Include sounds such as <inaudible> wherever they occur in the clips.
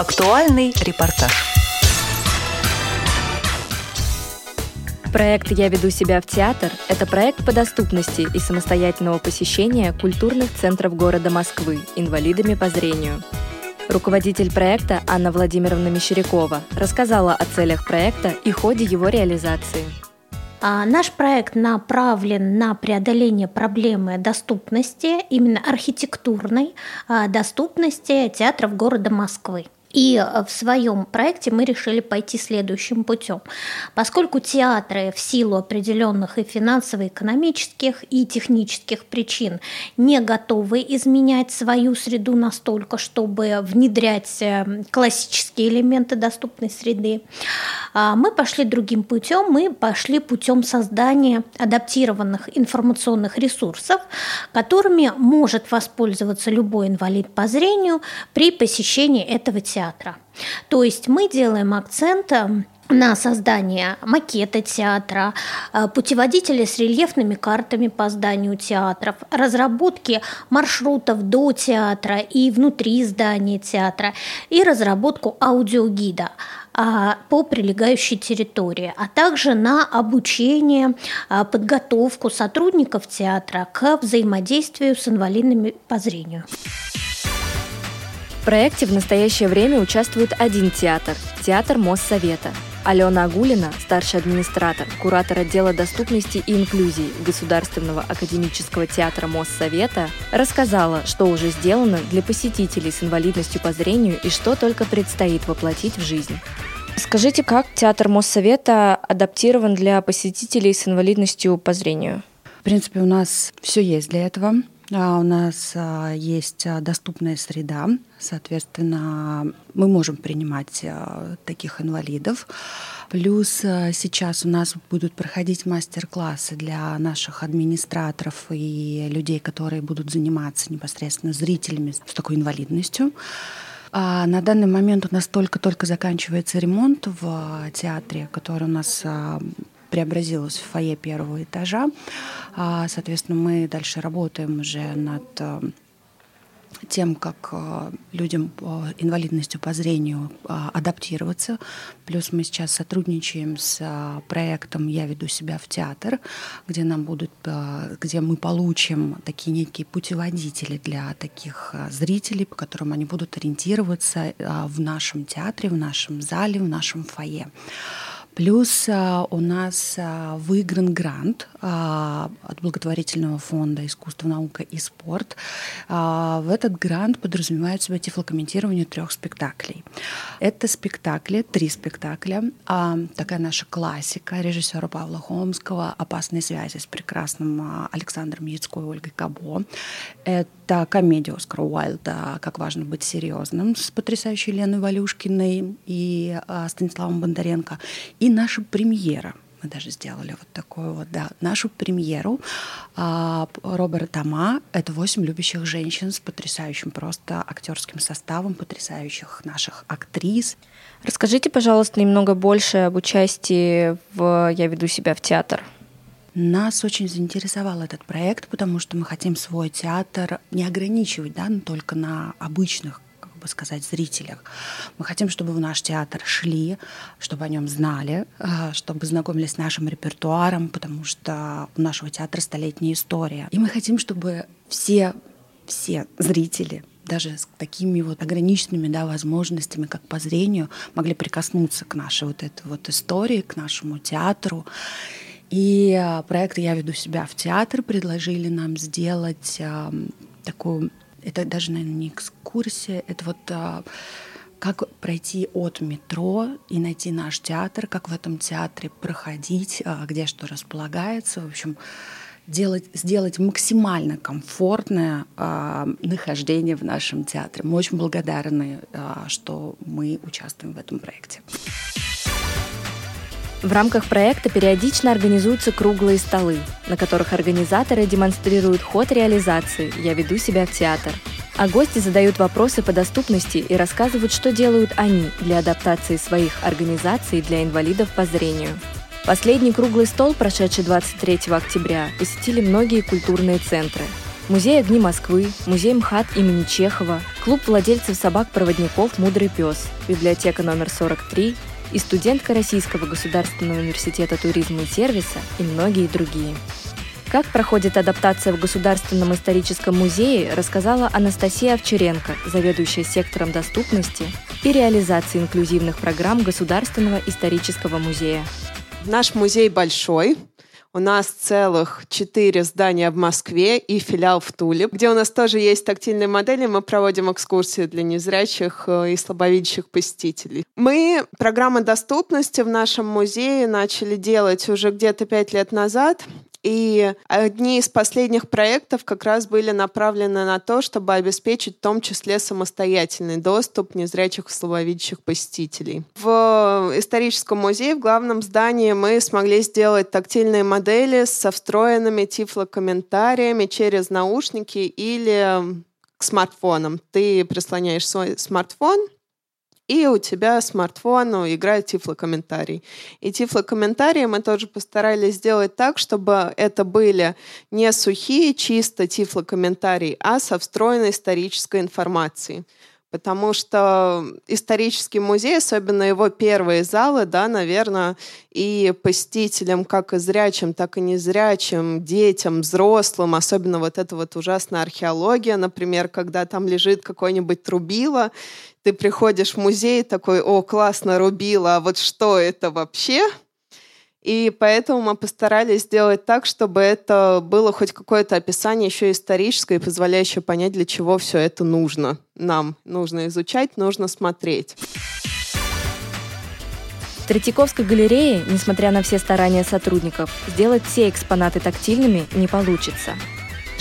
Актуальный репортаж. Проект «Я веду себя в театр» — это проект по доступности и самостоятельного посещения культурных центров города Москвы инвалидами по зрению. Руководитель проекта Анна Владимировна Мещерякова рассказала о целях проекта и ходе его реализации. А, наш проект направлен на преодоление проблемы доступности, именно архитектурной а, доступности театров города Москвы. И э, в своем проекте мы решили пойти следующим путем. Поскольку театры в силу определенных и финансово-экономических, и технических причин не готовы изменять свою среду настолько, чтобы внедрять э, классические элементы доступной среды, а, мы пошли другим путем. Мы пошли путем создания адаптированных информационных ресурсов, которыми может воспользоваться любой инвалид по зрению при посещении этого театра театра. То есть мы делаем акцент э, на создание макета театра, э, путеводители с рельефными картами по зданию театров, разработки маршрутов до театра и внутри здания театра и разработку аудиогида а, по прилегающей территории, а также на обучение, а, подготовку сотрудников театра к взаимодействию с инвалидами по зрению. В проекте в настоящее время участвует один театр – театр Моссовета. Алена Агулина, старший администратор, куратор отдела доступности и инклюзии Государственного академического театра Моссовета, рассказала, что уже сделано для посетителей с инвалидностью по зрению и что только предстоит воплотить в жизнь. Скажите, как театр Моссовета адаптирован для посетителей с инвалидностью по зрению? В принципе, у нас все есть для этого. А, у нас а, есть а, доступная среда, соответственно, мы можем принимать таких инвалидов. Плюс сейчас у нас будут проходить мастер-классы для наших администраторов и людей, которые будут заниматься непосредственно зрителями с такой инвалидностью. А на данный момент у нас только-только заканчивается ремонт в театре, который у нас преобразилась в фойе первого этажа. А, соответственно, мы дальше работаем уже над э, тем, как э, людям э, инвалидностью по зрению адаптироваться. Плюс мы сейчас сотрудничаем с проектом «Я веду себя в театр», где нам будут, где мы получим такие некие путеводители для таких зрителей, по которым они будут ориентироваться в нашем театре, в нашем зале, в нашем фойе. Плюс а, у нас а, выигран грант а, от благотворительного фонда «Искусство, наука и спорт». В этот грант подразумевает себя тифлокомментирование трех спектаклей. Это спектакли, три спектакля. Такая наша классика режиссера Павла Хомского «Опасные связи» с прекрасным Александром Яцко и Ольгой Кабо. Это комедия Оскара Уайльда «Как важно быть серьезным» с потрясающей Леной Валюшкиной и Станиславом Бондаренко. И наша премьера. Мы даже сделали вот такую вот, да, нашу премьеру. А, Роберт Тома — это «Восемь любящих женщин» с потрясающим просто актерским составом, потрясающих наших актрис. Расскажите, пожалуйста, немного больше об участии в «Я веду себя в театр». Нас очень заинтересовал этот проект, потому что мы хотим свой театр не ограничивать да, только на обычных бы сказать, зрителях. Мы хотим, чтобы в наш театр шли, чтобы о нем знали, э, чтобы знакомились с нашим репертуаром, потому что у нашего театра столетняя история. И мы хотим, чтобы все, все зрители даже с такими вот ограниченными да, возможностями, как по зрению, могли прикоснуться к нашей вот этой вот истории, к нашему театру. И э, проект «Я веду себя в театр» предложили нам сделать э, такую это даже, наверное, не экскурсия, это вот а, как пройти от метро и найти наш театр, как в этом театре проходить, а, где что располагается, в общем, делать, сделать максимально комфортное а, нахождение в нашем театре. Мы очень благодарны, а, что мы участвуем в этом проекте. В рамках проекта периодично организуются круглые столы, на которых организаторы демонстрируют ход реализации «Я веду себя в театр». А гости задают вопросы по доступности и рассказывают, что делают они для адаптации своих организаций для инвалидов по зрению. Последний круглый стол, прошедший 23 октября, посетили многие культурные центры. Музей огни Москвы, музей МХАТ имени Чехова, клуб владельцев собак-проводников «Мудрый пес», библиотека номер 43 и студентка Российского государственного университета туризма и сервиса и многие другие. Как проходит адаптация в Государственном историческом музее, рассказала Анастасия Овчаренко, заведующая сектором доступности и реализации инклюзивных программ Государственного исторического музея. Наш музей большой, у нас целых четыре здания в Москве и филиал в Туле, где у нас тоже есть тактильные модели. Мы проводим экскурсии для незрячих э, и слабовидящих посетителей. Мы программы доступности в нашем музее начали делать уже где-то пять лет назад. И одни из последних проектов как раз были направлены на то, чтобы обеспечить в том числе самостоятельный доступ незрячих и слабовидящих посетителей. В историческом музее, в главном здании, мы смогли сделать тактильные модели со встроенными тифлокомментариями через наушники или к смартфонам. Ты прислоняешь свой смартфон, и у тебя смартфон играет тифлокомментарий. И тифлокомментарии мы тоже постарались сделать так, чтобы это были не сухие чисто тифлокомментарии, а со встроенной исторической информацией потому что исторический музей, особенно его первые залы, да, наверное, и посетителям, как и зрячим, так и незрячим, детям, взрослым, особенно вот эта вот ужасная археология, например, когда там лежит какое-нибудь трубило, ты приходишь в музей такой, о, классно, рубило, а вот что это вообще? И поэтому мы постарались сделать так, чтобы это было хоть какое-то описание еще историческое позволяющее понять, для чего все это нужно. Нам нужно изучать, нужно смотреть. В Третьяковской галерее, несмотря на все старания сотрудников, сделать все экспонаты тактильными не получится.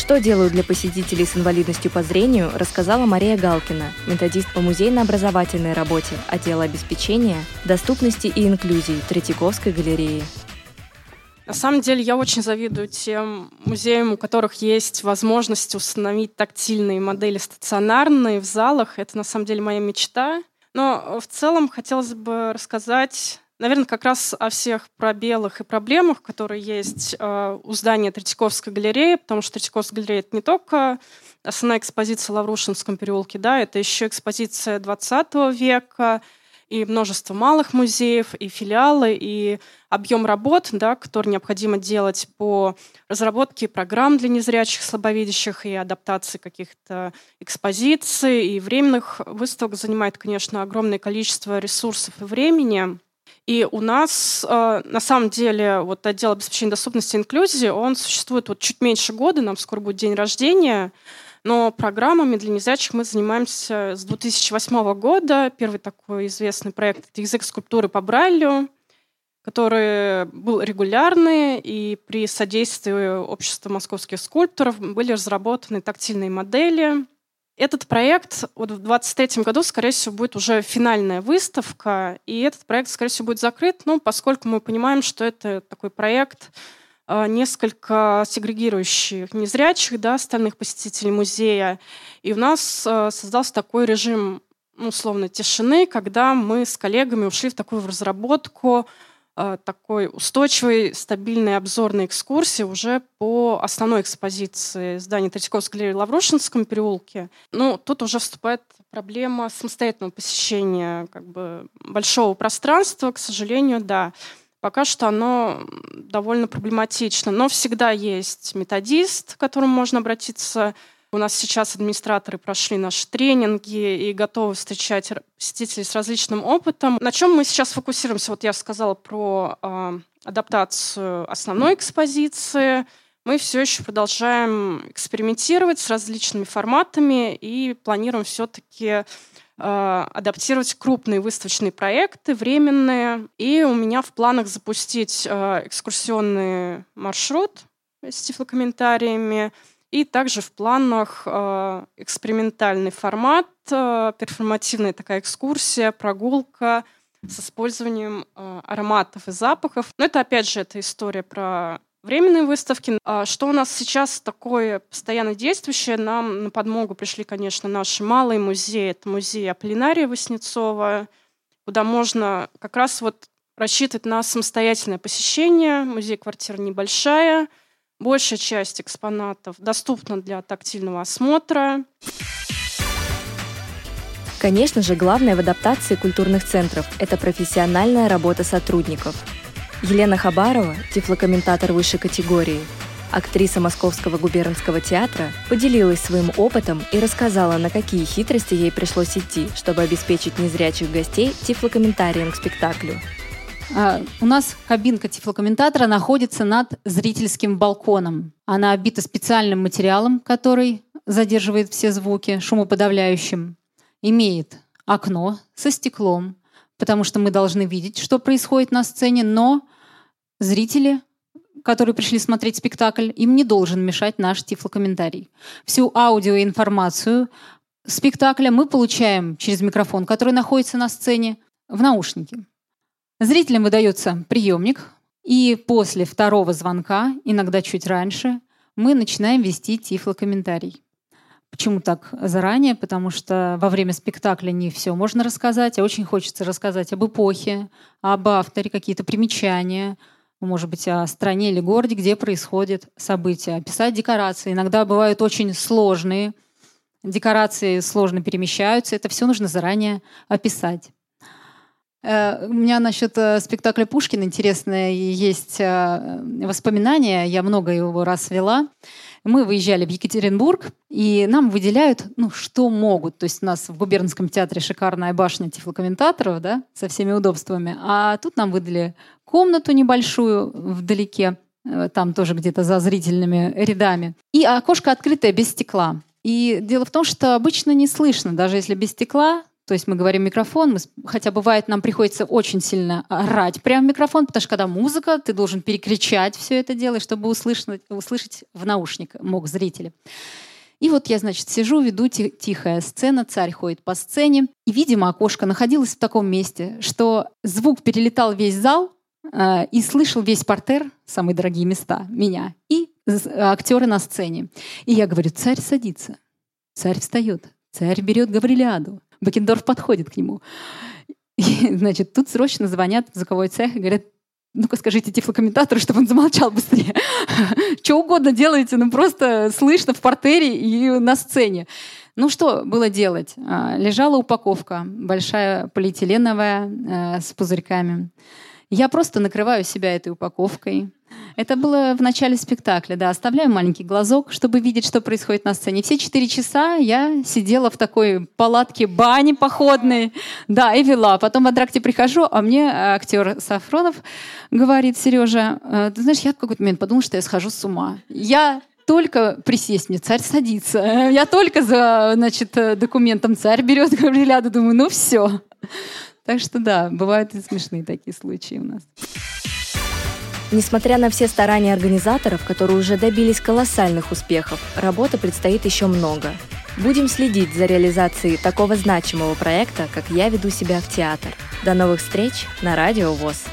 Что делают для посетителей с инвалидностью по зрению, рассказала Мария Галкина, методист по музейно-образовательной работе отдела обеспечения, доступности и инклюзии Третьяковской галереи. На самом деле я очень завидую тем музеям, у которых есть возможность установить тактильные модели стационарные в залах. Это на самом деле моя мечта. Но в целом хотелось бы рассказать Наверное, как раз о всех пробелах и проблемах, которые есть э, у здания Третьяковской галереи, потому что Третьяковская галерея — это не только основная экспозиция в Лаврушинском переулке, да, это еще экспозиция 20 века, и множество малых музеев, и филиалы, и объем работ, да, который необходимо делать по разработке программ для незрячих, слабовидящих и адаптации каких-то экспозиций и временных выставок занимает, конечно, огромное количество ресурсов и времени. И у нас, э, на самом деле, вот отдел обеспечения доступности и инклюзии, он существует вот чуть меньше года, нам скоро будет день рождения, но программами для незрячих мы занимаемся с 2008 года. Первый такой известный проект — это язык скульптуры по Брайлю, который был регулярный, и при содействии общества московских скульпторов были разработаны тактильные модели — этот проект вот в 2023 году, скорее всего, будет уже финальная выставка, и этот проект, скорее всего, будет закрыт, ну, поскольку мы понимаем, что это такой проект э, несколько сегрегирующий незрячих, да, остальных посетителей музея. И у нас э, создался такой режим, ну, условно, тишины, когда мы с коллегами ушли в такую разработку Э, такой устойчивой, стабильной обзорной экскурсии уже по основной экспозиции здания Третьяковской галереи в Лаврушинском переулке. Ну, тут уже вступает проблема самостоятельного посещения как бы, большого пространства, к сожалению, да. Пока что оно довольно проблематично, но всегда есть методист, к которому можно обратиться у нас сейчас администраторы прошли наши тренинги и готовы встречать посетителей с различным опытом. На чем мы сейчас фокусируемся? Вот я сказала про э, адаптацию основной экспозиции. Мы все еще продолжаем экспериментировать с различными форматами и планируем все-таки э, адаптировать крупные выставочные проекты, временные. И у меня в планах запустить э, экскурсионный маршрут с тифлокомментариями, и также в планах э, экспериментальный формат, э, перформативная такая экскурсия, прогулка с использованием э, ароматов и запахов. Но это, опять же, это история про временные выставки. А что у нас сейчас такое постоянно действующее? Нам на подмогу пришли, конечно, наши малые музеи. Это музей Аполлинария Васнецова, куда можно как раз вот рассчитывать на самостоятельное посещение. Музей-квартира небольшая, Большая часть экспонатов доступна для тактильного осмотра. Конечно же, главное в адаптации культурных центров – это профессиональная работа сотрудников. Елена Хабарова, тифлокомментатор высшей категории, актриса Московского губернского театра, поделилась своим опытом и рассказала, на какие хитрости ей пришлось идти, чтобы обеспечить незрячих гостей тифлокомментарием к спектаклю. А, у нас кабинка тифлокомментатора находится над зрительским балконом. Она обита специальным материалом, который задерживает все звуки, шумоподавляющим имеет окно со стеклом, потому что мы должны видеть, что происходит на сцене, но зрители, которые пришли смотреть спектакль, им не должен мешать наш тифлокомментарий. Всю аудиоинформацию спектакля мы получаем через микрофон, который находится на сцене, в наушнике. Зрителям выдается приемник, и после второго звонка, иногда чуть раньше, мы начинаем вести тифлокомментарий. Почему так заранее? Потому что во время спектакля не все можно рассказать, а очень хочется рассказать об эпохе, об авторе, какие-то примечания, может быть, о стране или городе, где происходит событие. Описать декорации. Иногда бывают очень сложные. Декорации сложно перемещаются. Это все нужно заранее описать. Э, у меня насчет э, спектакля Пушкина интересное есть э, воспоминание. Я много его раз вела. Мы выезжали в Екатеринбург, и нам выделяют, ну, что могут. То есть у нас в губернском театре шикарная башня тифлокомментаторов, да, со всеми удобствами. А тут нам выдали комнату небольшую вдалеке, там тоже где-то за зрительными рядами. И окошко открытое без стекла. И дело в том, что обычно не слышно, даже если без стекла, то есть мы говорим микрофон, мы, хотя бывает нам приходится очень сильно орать прямо в микрофон, потому что когда музыка, ты должен перекричать все это дело, чтобы услышать, услышать в наушник мог зрители. И вот я, значит, сижу, веду тихая сцена, царь ходит по сцене. И, видимо, окошко находилось в таком месте, что звук перелетал весь зал, э, и слышал весь портер, самые дорогие места, меня, и актеры на сцене. И я говорю, царь садится, царь встает, царь берет Гаврилиаду, Бакендорф подходит к нему. И, значит, тут срочно звонят в звуковой цех и говорят, ну-ка скажите тифлокомментатору, чтобы он замолчал быстрее. <laughs> Что угодно делаете, ну просто слышно в портере и на сцене. Ну что было делать? А, лежала упаковка, большая полиэтиленовая, э, с пузырьками. Я просто накрываю себя этой упаковкой, это было в начале спектакля, да. Оставляю маленький глазок, чтобы видеть, что происходит на сцене. Все четыре часа я сидела в такой палатке бани походной, да, и вела. Потом в антракте прихожу, а мне актер Сафронов говорит, Сережа, «Э, ты знаешь, я в какой-то момент подумала, что я схожу с ума. Я только присесть мне, царь садится. Я только за, значит, документом царь берет <laughs> Гавриляду, думаю, ну все. Так что да, бывают и смешные такие случаи у нас. Несмотря на все старания организаторов, которые уже добились колоссальных успехов, работы предстоит еще много. Будем следить за реализацией такого значимого проекта, как «Я веду себя в театр». До новых встреч на Радио ВОЗ.